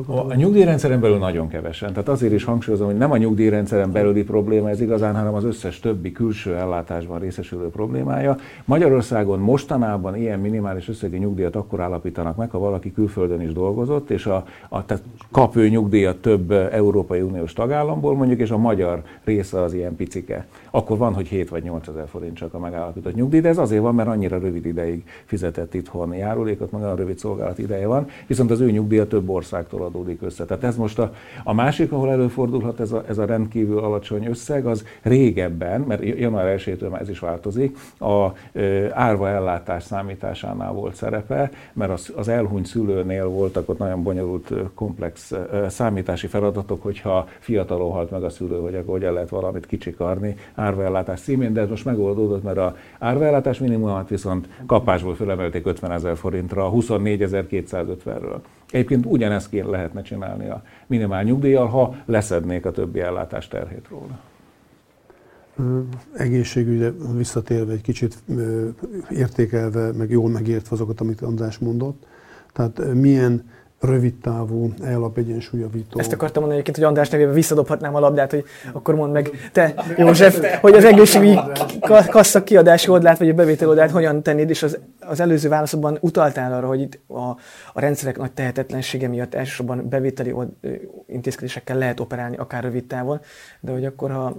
a, a nyugdíjrendszeren belül nagyon kevesen. Tehát azért is hangsúlyozom, hogy nem a nyugdíjrendszeren belüli probléma ez igazán, hanem az összes többi külső ellátásban részesülő problémája. Magyarországon mostanában ilyen minimális összegi nyugdíjat akkor állapítanak meg, ha valaki külföldön is dolgozott, és a, a, tehát kap ő nyugdíjat több Európai Uniós tagállamból mondjuk, és a magyar része az ilyen picike. Akkor van, hogy 7 vagy 8 ezer forint csak a megállapított nyugdíj, de ez azért van, mert annyira rövid ideig fizetett itthon járulékot, meg a rövid szolgálat ideje van, viszont az ő nyugdíja több országtól adódik össze. Tehát ez most a, a másik, ahol előfordulhat ez a, ez a rendkívül alacsony összeg, az régebben, mert január 1-től már ez is változik, a ö, árva ellátás számításánál volt szerepe, mert az, az elhunyt szülőnél voltak ott nagyon bonyolult, komplex ö, számítási feladatok, hogyha fiatalon halt meg a szülő, hogy akkor hogyan lehet valamit kicsikarni árvaellátás címén, de ez most megoldódott, mert a árvaellátás minimumát viszont kapásból fölemelték 50 ezer forintra, 24.250-ről. Egyébként ugyanezt kéne lehetne csinálni a minimál nyugdíjjal, ha leszednék a többi ellátás terhét róla. Egészségügyre visszatérve egy kicsit értékelve, meg jól megértve azokat, amit András mondott. Tehát milyen rövidtávú ellap egyensúlyavító. Ezt akartam mondani egyébként, hogy András nevében visszadobhatnám a labdát, hogy akkor mondd meg te, József, hogy az egészségügyi kassa kiadási oldalát, vagy a bevétel oldalát hogyan tennéd, és az, az előző válaszokban utaltál arra, hogy itt a, a rendszerek nagy tehetetlensége miatt elsősorban bevételi intézkedésekkel lehet operálni, akár rövid távon, de hogy akkor, ha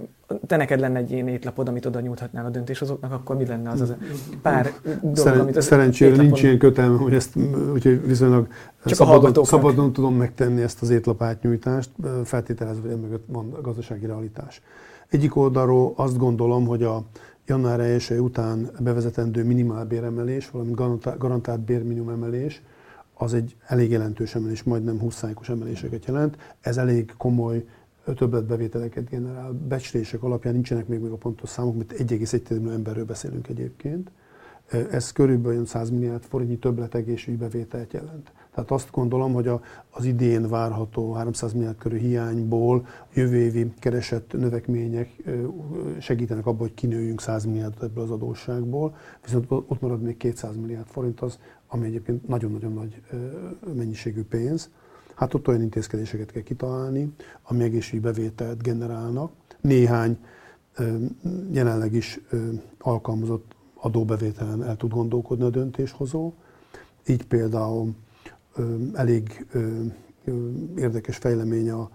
te neked lenne egy ilyen étlapod, amit oda nyújthatnál a döntéshozóknak, akkor mi lenne az az pár dolog, Szeren, amit az Szerencsére nincs ilyen kötelme, hogy ezt úgyhogy viszonylag Csak szabadon, szabadon tudom megtenni ezt az étlapátnyújtást, feltételezve, hogy mögött van a gazdasági realitás. Egyik oldalról azt gondolom, hogy a január 1 után bevezetendő minimálbéremelés, valamint garantált bérminimum emelés, az egy elég jelentős emelés, majdnem 20%-os emeléseket jelent. Ez elég komoly többletbevételeket generál. Becslések alapján nincsenek még meg a pontos számok, mert 1,1 millió emberről beszélünk egyébként. Ez körülbelül 100 milliárd forintnyi többlet egészségügybevételt jelent. Tehát azt gondolom, hogy a, az idén várható 300 milliárd körül hiányból jövő évi keresett növekmények segítenek abban, hogy kinőjünk 100 milliárdot ebből az adósságból, viszont ott marad még 200 milliárd forint az, ami egyébként nagyon-nagyon nagy mennyiségű pénz. Hát ott olyan intézkedéseket kell kitalálni, ami egészségügyi bevételt generálnak. Néhány jelenleg is alkalmazott adóbevételen el tud gondolkodni a döntéshozó. Így például elég érdekes fejlemény a,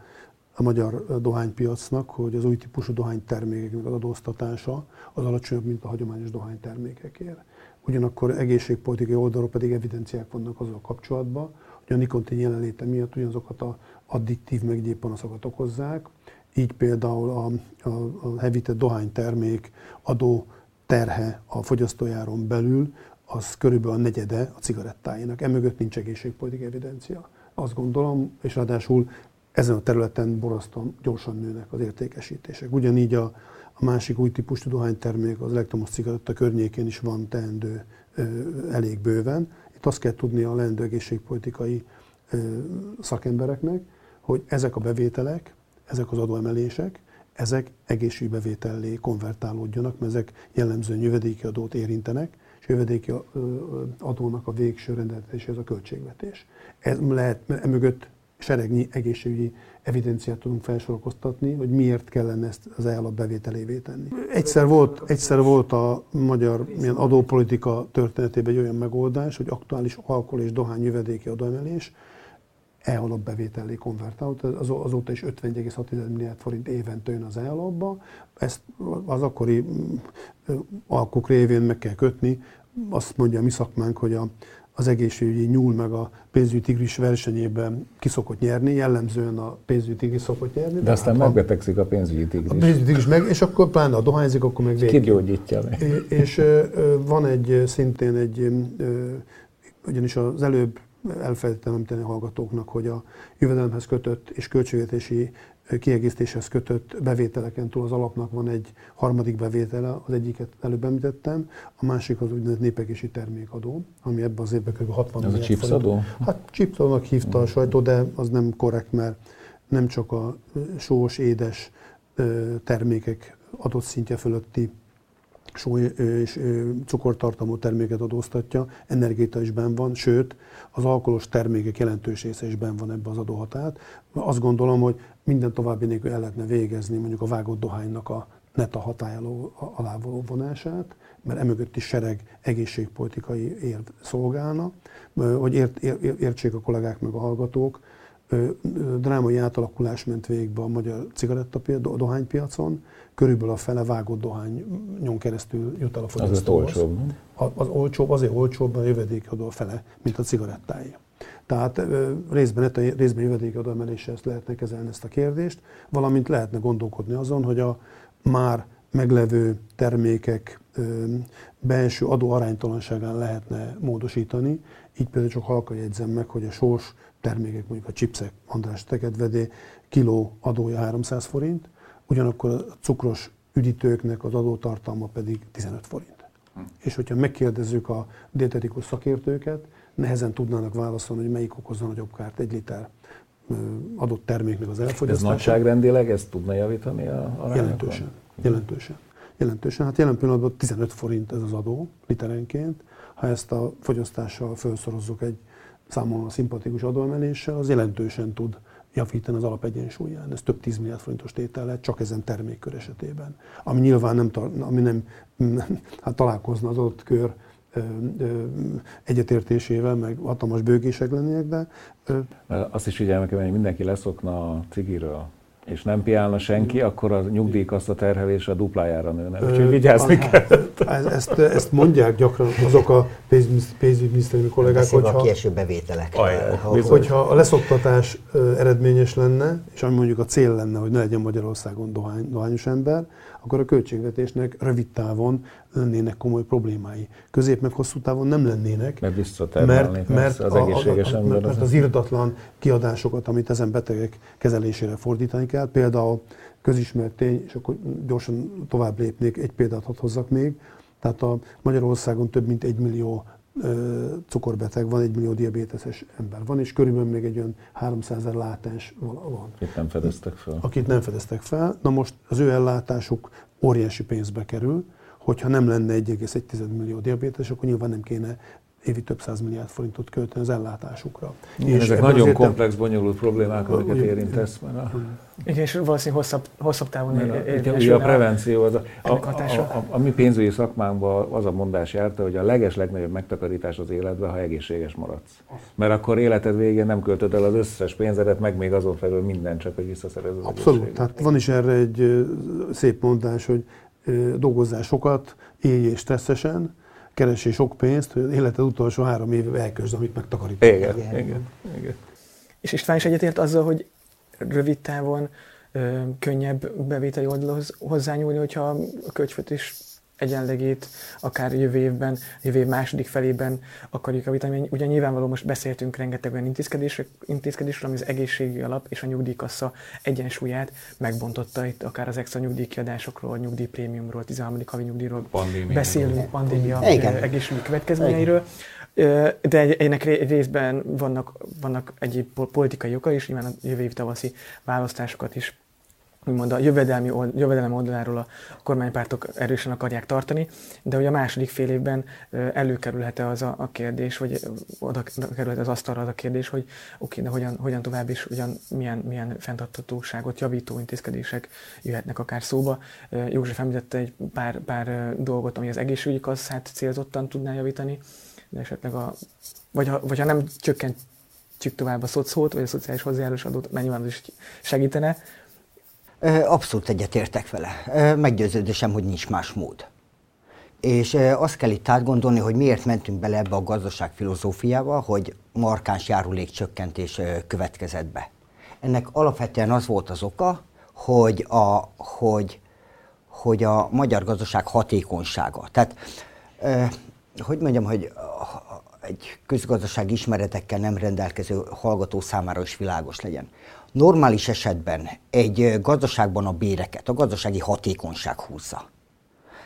a magyar dohánypiacnak, hogy az új típusú dohánytermékeknek az adóztatása az alacsonyabb, mint a hagyományos dohánytermékekért. Ugyanakkor egészségpolitikai oldalról pedig evidenciák vannak azzal kapcsolatban, hogy a nikotin jelenléte miatt ugyanazokat a addiktív meggyépanaszokat okozzák, így például a, a, a hevített dohánytermék adó terhe a fogyasztójáron belül, az körülbelül a negyede a cigarettáinak. Emögött nincs egészségpolitikai evidencia. Azt gondolom, és ráadásul ezen a területen borzasztóan gyorsan nőnek az értékesítések. Ugyanígy a, a másik új típusú dohánytermék, az elektromos cigaretta környékén is van teendő ö, elég bőven, itt azt kell tudni a leendő egészségpolitikai szakembereknek, hogy ezek a bevételek, ezek az adóemelések, ezek egészségbevétellé konvertálódjanak, mert ezek jellemzően jövedéki adót érintenek, és jövedéki adónak a végső rendeltetése ez a költségvetés. Ez lehet, mert emögött seregnyi egészségügyi evidenciát tudunk felsorakoztatni, hogy miért kellene ezt az ajánlat bevételévé tenni. Egyszer volt, egyszer volt a magyar milyen adópolitika történetében egy olyan megoldás, hogy aktuális alkohol és dohány jövedéki adóemelés e-alap bevételé konvertált, az, azóta is 50,6 milliárd forint évente jön az e-alapba. Ezt az akkori alkuk révén meg kell kötni. Azt mondja a mi szakmánk, hogy a, az egészségügyi nyúl meg a pénzügyi tigris versenyében kiszokott nyerni, jellemzően a pénzügyi tigris szokott nyerni. De, aztán hát megbetegszik a pénzügyi tigris. A pénzügyi tigris meg, és akkor pláne a dohányzik, akkor meg végig. Kigyógyítja meg. És, és van egy szintén egy, ugyanis az előbb elfelejtettem említeni a hallgatóknak, hogy a jövedelemhez kötött és költségvetési kiegészítéshez kötött bevételeken túl az alapnak van egy harmadik bevétele, az egyiket előbb említettem, a másik az úgynevezett népegési termékadó, ami ebben az évben kb. 60 Ez a chipsadó? Hát chipsadónak hívta a sajtó, de az nem korrekt, mert nem csak a sós, édes termékek adott szintje fölötti só és cukortartalmú terméket adóztatja, energita is benn van, sőt, az alkoholos termékek jelentős része is benn van ebbe az adóhatát. Azt gondolom, hogy minden további nélkül el lehetne végezni mondjuk a vágott dohánynak a neta hatály alá vonását, mert emögött is sereg egészségpolitikai érv szolgálna, hogy ért, értsék a kollégák meg a hallgatók, drámai átalakulás ment végbe a magyar cigarettapiac, dohánypiacon, körülbelül a fele vágott dohányon keresztül jut el a fogyasztóhoz. Az olcsóbb. Az olcsóbb, azért olcsóbb a jövedékadó a fele, mint a cigarettája. Tehát részben, részben jövedékadó emeléssel ezt lehetne kezelni ezt a kérdést, valamint lehetne gondolkodni azon, hogy a már meglevő termékek belső adó aránytalanságán lehetne módosítani. Így például csak halka jegyzem meg, hogy a sors termékek, mondjuk a chipsek, András tekedvedé, kiló adója 300 forint, ugyanakkor a cukros üdítőknek az adótartalma pedig 15 forint. Hm. És hogyha megkérdezzük a dietetikus szakértőket, nehezen tudnának válaszolni, hogy melyik okozza nagyobb kárt egy liter adott terméknek az elfogyasztása. Ez nagyságrendileg ezt tudna javítani a arányokon? Jelentősen. Jelentősen. Jelentősen. Hát jelen pillanatban 15 forint ez az adó literenként. Ha ezt a fogyasztással felszorozzuk egy számomra szimpatikus adóemeléssel, az jelentősen tud javítani az alapegyensúlyán. Ez több 10 milliárd forintos tétel lehet csak ezen termékkör esetében. Ami nyilván nem, ami nem hát találkozna az adott kör egyetértésével, meg hatalmas bőgések lennének, de... Azt is figyelme kell, hogy mindenki leszokna a cigiről, és nem piálna senki, akkor a nyugdíjkassa terhelése a duplájára nőne. Úgyhogy vigyázni kell. Ezt, ezt mondják gyakran azok a pénzügyminisztériumi kollégák, hogyha, a kieső bevételek. hogyha a leszoktatás eredményes lenne, és ami mondjuk a cél lenne, hogy ne legyen Magyarországon dohány, dohányos ember, akkor a költségvetésnek rövid távon lennének komoly problémái. Közép meg hosszú távon nem lennének. Mert mert, mert az egészséges a, a, a, Mert az irdatlan kiadásokat, amit ezen betegek kezelésére fordítani kell, például közismert tény, és akkor gyorsan tovább lépnék, egy példát hadd hozzak még. Tehát a Magyarországon több mint egy millió cukorbeteg van, egy millió diabéteses ember van, és körülbelül még egy olyan 300 ezer látás van. Akit nem fedeztek fel. Akit nem fedeztek fel. Na most az ő ellátásuk óriási pénzbe kerül, hogyha nem lenne 1,1 millió diabétes, akkor nyilván nem kéne évi több száz milliárd forintot költeni az ellátásukra. Igen, és ezek nagyon komplex, bonyolult problémák, amiket érintesz. Mert a... Igen, és valószínűleg hosszabb, hosszabb távon érvényesül. A, a prevenció, az a, a, a, a, a, mi pénzügyi szakmánkban az a mondás járta, hogy a leges legnagyobb megtakarítás az életben, ha egészséges maradsz. Mert akkor életed végén nem költöd el az összes pénzedet, meg még azon felül minden, csak hogy visszaszerez az Abszolút. Tehát van is erre egy szép mondás, hogy dolgozzál sokat, élj és stresszesen, keresi sok pénzt, hogy életed utolsó három éve elközd, amit megtakarított. Igen, igen, igen, igen. És István is egyetért azzal, hogy rövid távon ö, könnyebb bevételi oldalhoz hozzányúlni, hogyha a költségvetés egyenlegét akár jövő évben, jövő év második felében akarjuk javítani. Ugye nyilvánvaló most beszéltünk rengeteg olyan intézkedésről, intézkedésről, ami az egészségügyi alap és a nyugdíjkassa egyensúlyát megbontotta itt akár az extra nyugdíjkiadásokról, nyugdíjprémiumról, 13. havi nyugdíjról pandémia. beszélünk, pandémia egészségügyi következményeiről. De ennek részben vannak, vannak egyéb politikai okai is, nyilván a jövő év tavaszi választásokat is úgymond a jövedelmi old, jövedelem oldaláról a kormánypártok erősen akarják tartani, de hogy a második fél évben előkerülhet-e az a, a kérdés, vagy oda kerülhet az asztalra az a kérdés, hogy oké, de hogyan, hogyan tovább és hogyan, milyen, milyen fenntartatóságot javító intézkedések jöhetnek akár szóba. József említette egy pár, pár dolgot, ami az egészségügyi kasszát célzottan tudná javítani, de esetleg a, vagy ha, vagy ha nem csökkentjük tovább a szocót, vagy a szociális hozzájárulás adót, mennyiben az is segítene, Abszolút egyetértek vele. Meggyőződésem, hogy nincs más mód. És azt kell itt átgondolni, hogy miért mentünk bele ebbe a gazdaság filozófiába, hogy markáns járulékcsökkentés következett be. Ennek alapvetően az volt az oka, hogy a, hogy, hogy a magyar gazdaság hatékonysága. Tehát, hogy mondjam, hogy egy közgazdasági ismeretekkel nem rendelkező hallgató számára is világos legyen. Normális esetben egy gazdaságban a béreket a gazdasági hatékonyság húzza.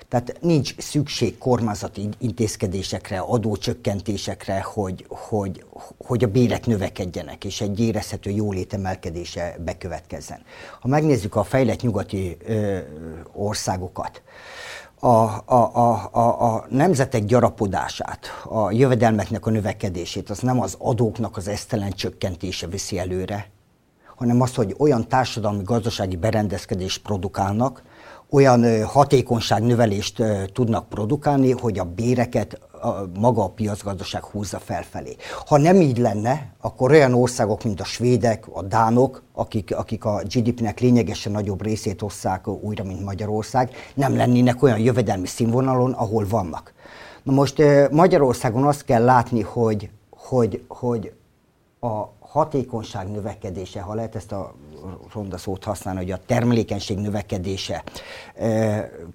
Tehát nincs szükség kormányzati intézkedésekre, adócsökkentésekre, hogy, hogy, hogy a bérek növekedjenek, és egy érezhető jólét emelkedése bekövetkezzen. Ha megnézzük a fejlett nyugati ö, országokat, a, a, a, a, a nemzetek gyarapodását, a jövedelmeknek a növekedését, az nem az adóknak az esztelen csökkentése viszi előre, hanem az, hogy olyan társadalmi gazdasági berendezkedést produkálnak, olyan hatékonyságnövelést tudnak produkálni, hogy a béreket a, maga a piacgazdaság húzza felfelé. Ha nem így lenne, akkor olyan országok, mint a svédek, a dánok, akik, akik a GDP-nek lényegesen nagyobb részét osszák újra, mint Magyarország, nem lennének olyan jövedelmi színvonalon, ahol vannak. Na most Magyarországon azt kell látni, hogy, hogy, hogy a hatékonyság növekedése, ha lehet ezt a ronda szót használni, hogy a termelékenység növekedése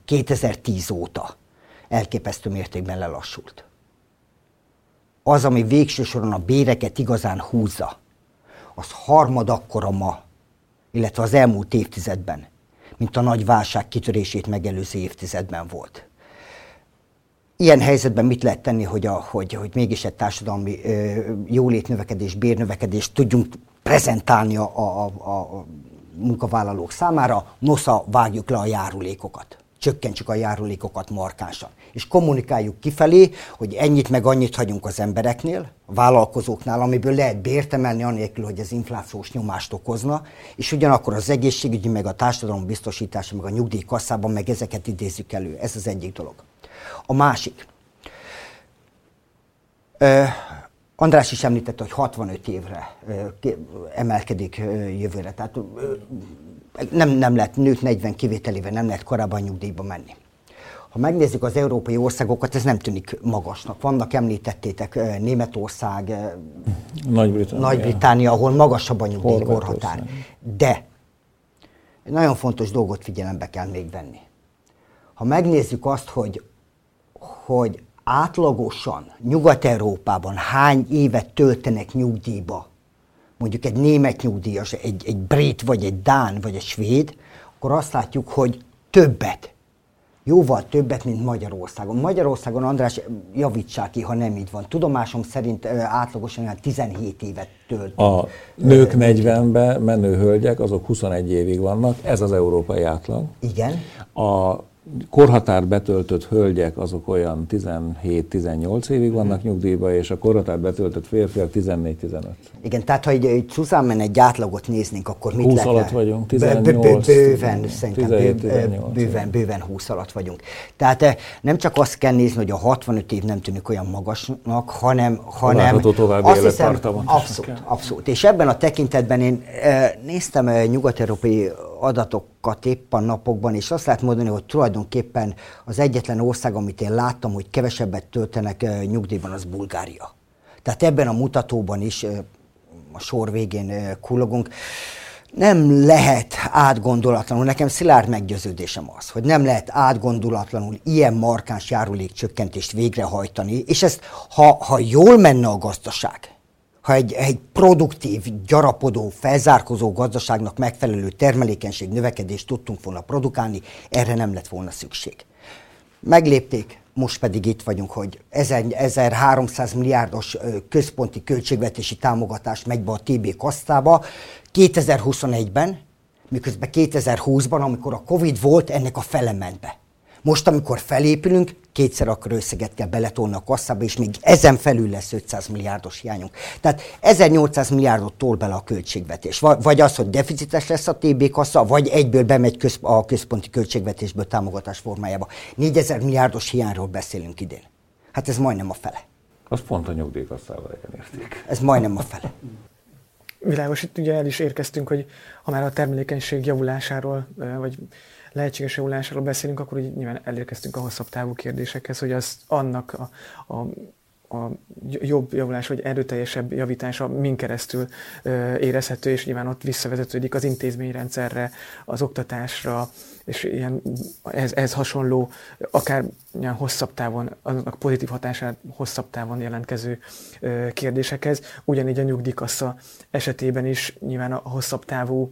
2010 óta elképesztő mértékben lelassult. Az, ami végső soron a béreket igazán húzza, az harmad akkora ma, illetve az elmúlt évtizedben, mint a nagy válság kitörését megelőző évtizedben volt. Ilyen helyzetben mit lehet tenni, hogy, a, hogy, hogy mégis egy társadalmi ö, jólétnövekedés, bérnövekedést tudjunk prezentálni a, a, a munkavállalók számára, nosza vágjuk le a járulékokat csökkentsük a járulékokat markánsan. És kommunikáljuk kifelé, hogy ennyit meg annyit hagyunk az embereknél, a vállalkozóknál, amiből lehet bért emelni, anélkül, hogy ez inflációs nyomást okozna, és ugyanakkor az egészségügyi, meg a társadalom biztosítása, meg a nyugdíjkasszában, meg ezeket idézzük elő. Ez az egyik dolog. A másik. András is említette, hogy 65 évre emelkedik jövőre. Tehát nem, nem lehet nők 40 kivételével nem lehet korábban nyugdíjba menni. Ha megnézzük az európai országokat, ez nem tűnik magasnak. Vannak, említettétek, Németország, Nagy-Britannia, Nagy-Britannia ahol magasabb a nyugdíjkorhatár. De nagyon fontos dolgot figyelembe kell még venni. Ha megnézzük azt, hogy, hogy átlagosan Nyugat-Európában hány évet töltenek nyugdíjba mondjuk egy német nyugdíjas, egy, egy brit, vagy egy dán, vagy egy svéd, akkor azt látjuk, hogy többet, jóval többet, mint Magyarországon. Magyarországon, András, javítsák ki, ha nem így van. Tudomásom szerint átlagosan olyan 17 évet tölt. A nők 40-ben menő hölgyek, azok 21 évig vannak, ez az európai átlag. Igen. A korhatár betöltött hölgyek azok olyan 17-18 évig vannak mm. nyugdíjba, és a korhatár betöltött férfiak 14-15. Igen, tehát ha egy, egy Suzanne egy átlagot néznénk, akkor mit 20 lehetne? alatt vagyunk, 18. Bőven, szerintem 17, 18, bőven, bőven 20 alatt vagyunk. Tehát eh, nem csak azt kell nézni, hogy a 65 év nem tűnik olyan magasnak, hanem, hanem azt hiszem, abszolút, abszolút. És ebben a tekintetben én eh, néztem eh, nyugat-európai adatokat épp a napokban, és azt lehet mondani, hogy tulajdonképpen az egyetlen ország, amit én láttam, hogy kevesebbet töltenek nyugdíjban, az Bulgária. Tehát ebben a mutatóban is a sor végén kullogunk. Nem lehet átgondolatlanul, nekem szilárd meggyőződésem az, hogy nem lehet átgondolatlanul ilyen markáns járulékcsökkentést végrehajtani, és ezt, ha, ha jól menne a gazdaság, ha egy, egy produktív, gyarapodó, felzárkozó gazdaságnak megfelelő termelékenység növekedést tudtunk volna produkálni, erre nem lett volna szükség. Meglépték, most pedig itt vagyunk, hogy 1300 milliárdos központi költségvetési támogatás megy be a TB kasztába 2021-ben, Miközben 2020-ban, amikor a Covid volt, ennek a fele ment be. Most, amikor felépülünk, kétszer akkor összeget kell beletolni a kasszába, és még ezen felül lesz 500 milliárdos hiányunk. Tehát 1800 milliárdot tol bele a költségvetés. Vagy az, hogy deficites lesz a TB kassa, vagy egyből bemegy a központi költségvetésből támogatás formájába. 4000 milliárdos hiányról beszélünk idén. Hát ez majdnem a fele. Az pont a nyugdíjkasszával érték. Ez majdnem a fele. Világos, itt ugye el is érkeztünk, hogy ha már a termelékenység javulásáról, vagy lehetséges javulásáról beszélünk, akkor így nyilván elérkeztünk a hosszabb távú kérdésekhez, hogy az annak a, a a jobb javulás, vagy erőteljesebb javítása min keresztül érezhető, és nyilván ott visszavezetődik az intézményrendszerre, az oktatásra, és ilyen, ez, ez hasonló, akár ilyen hosszabb távon, annak pozitív hatását hosszabb távon jelentkező kérdésekhez. Ugyanígy a nyugdíjkassa esetében is nyilván a hosszabb távú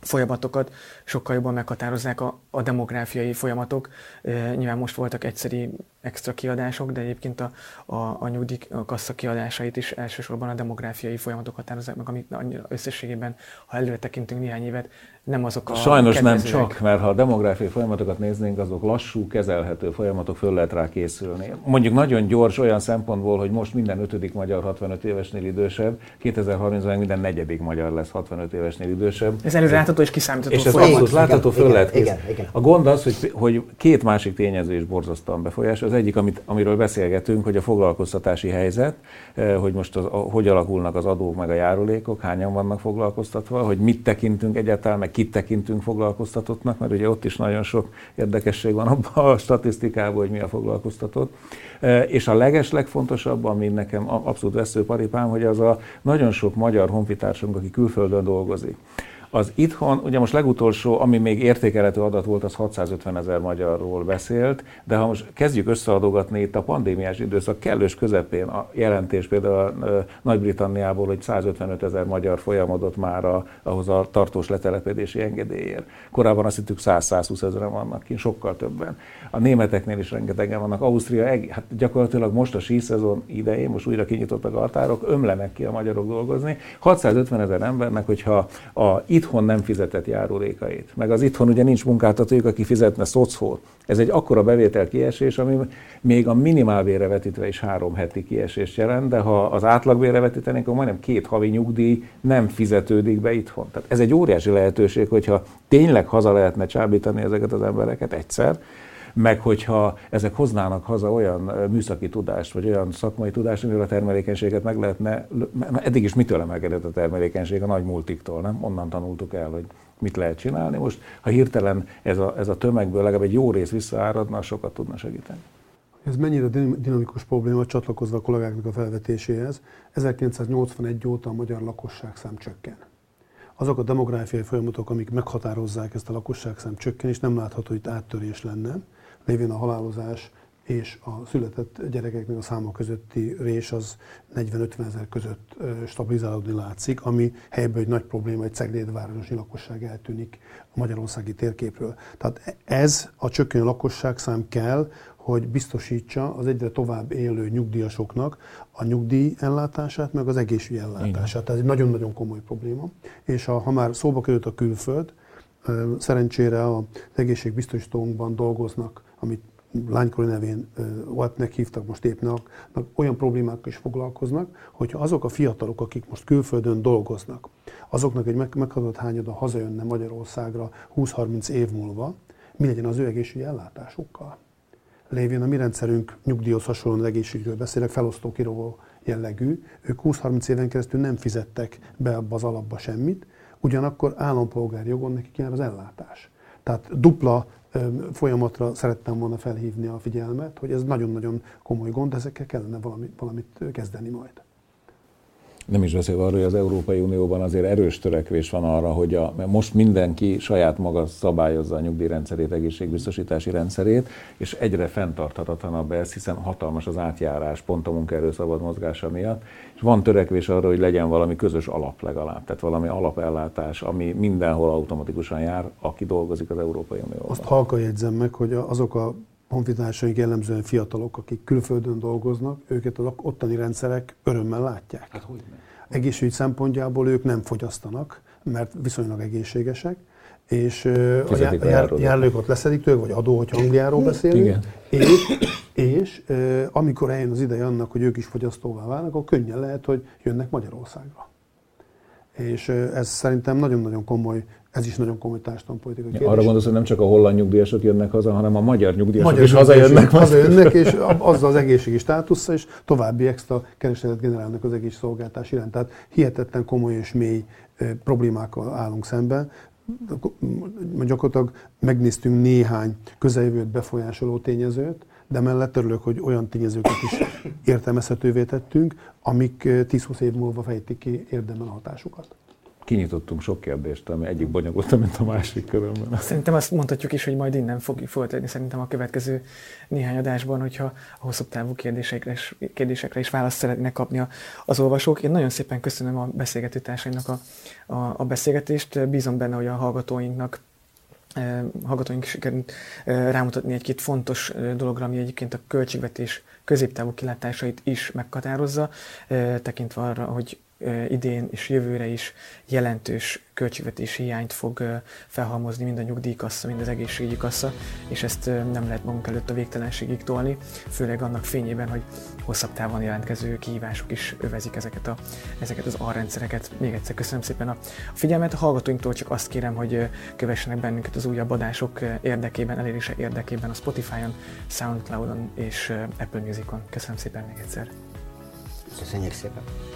folyamatokat sokkal jobban meghatározzák a, a demográfiai folyamatok. E, nyilván most voltak egyszeri extra kiadások, de egyébként a, a, a nyugdíjkassa kiadásait is elsősorban a demográfiai folyamatok határozzák meg, amit összességében, ha előre tekintünk néhány évet, nem azok a Sajnos nem csak, mert ha a demográfiai folyamatokat néznénk, azok lassú, kezelhető folyamatok, föl lehet rá készülni. Mondjuk nagyon gyors olyan szempontból, hogy most minden ötödik magyar 65 évesnél idősebb, 2030-ban minden negyedik magyar lesz 65 évesnél idősebb. Ez előre látható és kiszámítható És ez abszolút látható, föl igen, lehet. Igen, igen. A gond az, hogy, hogy két másik tényező is borzasztóan befolyás. Az egyik, amit, amiről beszélgetünk, hogy a foglalkoztatási helyzet, eh, hogy most az, hogy alakulnak az adók meg a járulékok, hányan vannak foglalkoztatva, hogy mit tekintünk egyáltalán, meg kit tekintünk foglalkoztatottnak, mert ugye ott is nagyon sok érdekesség van abban a statisztikában, hogy mi a foglalkoztatott. E, és a leges legfontosabb, ami nekem abszolút veszőparipám, hogy az a nagyon sok magyar honfitársunk, aki külföldön dolgozik. Az itthon, ugye most legutolsó, ami még értékelhető adat volt, az 650 ezer magyarról beszélt, de ha most kezdjük összeadogatni itt a pandémiás időszak kellős közepén a jelentés például a Nagy-Britanniából, hogy 155 ezer magyar folyamodott már a, ahhoz a tartós letelepedési engedélyért. Korábban azt hittük 100-120 ezeren vannak kint, sokkal többen. A németeknél is rengetegen vannak. Ausztria, hát gyakorlatilag most a síszezon idején, most újra kinyitottak a határok, ömlenek ki a magyarok dolgozni. 650 ezer embernek, hogyha a itt itthon nem fizetett járulékait, meg az itthon ugye nincs munkáltatójuk, aki fizetne szocót. Ez egy akkora bevétel kiesés, ami még a minimálbérre vetítve is három heti kiesést jelent, de ha az átlagbérre vetítenénk, akkor majdnem két havi nyugdíj nem fizetődik be itthon. Tehát ez egy óriási lehetőség, hogyha tényleg haza lehetne csábítani ezeket az embereket egyszer, meg hogyha ezek hoznának haza olyan műszaki tudást, vagy olyan szakmai tudást, amivel a termelékenységet meg lehetne, eddig is mitől emelkedett a termelékenység a nagy multiktól, nem? Onnan tanultuk el, hogy mit lehet csinálni. Most, ha hirtelen ez a, ez a tömegből legalább egy jó rész visszaáradna, sokat tudna segíteni. Ez mennyire dinamikus probléma, csatlakozva a kollégáknak a felvetéséhez. 1981 óta a magyar lakosságszám csökken. Azok a demográfiai folyamatok, amik meghatározzák ezt a lakosságszám csökkenést, nem látható, hogy áttörés lenne lévén a halálozás és a született gyerekeknek a száma közötti rés az 40-50 ezer között stabilizálódni látszik, ami helyből egy nagy probléma, egy ceglédvárosi lakosság eltűnik a magyarországi térképről. Tehát ez a csökkenő lakosságszám kell, hogy biztosítsa az egyre tovább élő nyugdíjasoknak a nyugdíj ellátását, meg az egészségügyi ellátását. Igen. Tehát ez egy nagyon-nagyon komoly probléma. És ha, ha már szóba került a külföld, szerencsére az egészségbiztosítónkban dolgoznak amit lánykori nevén Wattnek hívtak, most épp olyan problémákkal is foglalkoznak, hogyha azok a fiatalok, akik most külföldön dolgoznak, azoknak egy meghatott hányada hazajönne Magyarországra 20-30 év múlva, mi legyen az ő egészségügyi ellátásukkal? Lévén a mi rendszerünk nyugdíjhoz hasonlóan egészségügyről beszélek, felosztó kirovó jellegű, ők 20-30 éven keresztül nem fizettek be abba az alapba semmit, ugyanakkor állampolgári jogon nekik jár az ellátás. Tehát dupla folyamatra szerettem volna felhívni a figyelmet, hogy ez nagyon-nagyon komoly gond, ezekkel kellene valamit, valamit kezdeni majd. Nem is beszélve arról, hogy az Európai Unióban azért erős törekvés van arra, hogy a, mert most mindenki saját maga szabályozza a nyugdíjrendszerét, egészségbiztosítási rendszerét, és egyre fenntarthatatlanabb ez, hiszen hatalmas az átjárás pont a munkaerő szabad mozgása miatt, és van törekvés arra, hogy legyen valami közös alap legalább, tehát valami alapellátás, ami mindenhol automatikusan jár, aki dolgozik az Európai Unióban. Azt halka jegyzem meg, hogy azok a honfitársaink jellemzően fiatalok, akik külföldön dolgoznak, őket az ottani rendszerek örömmel látják. Hát hogy ne? Egészségügy szempontjából ők nem fogyasztanak, mert viszonylag egészségesek, és a jár, járlókat leszedik tőle, vagy adó, hogyha Angliáról beszélünk. Igen. És, és amikor eljön az ideje annak, hogy ők is fogyasztóvá válnak, akkor könnyen lehet, hogy jönnek Magyarországra. És ez szerintem nagyon-nagyon komoly ez is nagyon komoly társadalompolitikai kérdés. Arra gondolsz, hogy nem csak a holland nyugdíjasok jönnek haza, hanem a magyar nyugdíjasok magyar is hazajönnek. Hazajönnek, és azzal az egészségi státusza és további extra keresetet generálnak az egész szolgáltás iránt. Tehát hihetetlen komoly és mély problémákkal állunk szemben. Gyakorlatilag megnéztünk néhány közeljövőt befolyásoló tényezőt, de mellett örülök, hogy olyan tényezőket is értelmezhetővé tettünk, amik 10-20 év múlva fejtik ki érdemben a hatásukat kinyitottunk sok kérdést, ami egyik bonyolultabb, mint a másik körülben. Szerintem azt mondhatjuk is, hogy majd innen fogjuk folytatni szerintem a következő néhány adásban, hogyha a hosszabb távú kérdésekre is, kérdésekre is választ szeretnének kapni az olvasók. Én nagyon szépen köszönöm a beszélgető a, a, a beszélgetést. Bízom benne, hogy a hallgatóinknak hallgatóink sikerült rámutatni egy-két fontos dologra, ami egyébként a költségvetés középtávú kilátásait is meghatározza, tekintve arra, hogy idén és jövőre is jelentős költségvetési hiányt fog felhalmozni mind a nyugdíjkassa, mind az egészségügyi kassa, és ezt nem lehet magunk előtt a végtelenségig tolni, főleg annak fényében, hogy hosszabb távon jelentkező kihívások is övezik ezeket, a, ezeket az alrendszereket. Még egyszer köszönöm szépen a figyelmet, a hallgatóinktól csak azt kérem, hogy kövessenek bennünket az újabb adások érdekében, elérése érdekében a Spotify-on, Soundcloud-on és Apple Music-on. Köszönöm szépen még egyszer. Köszönjük szépen!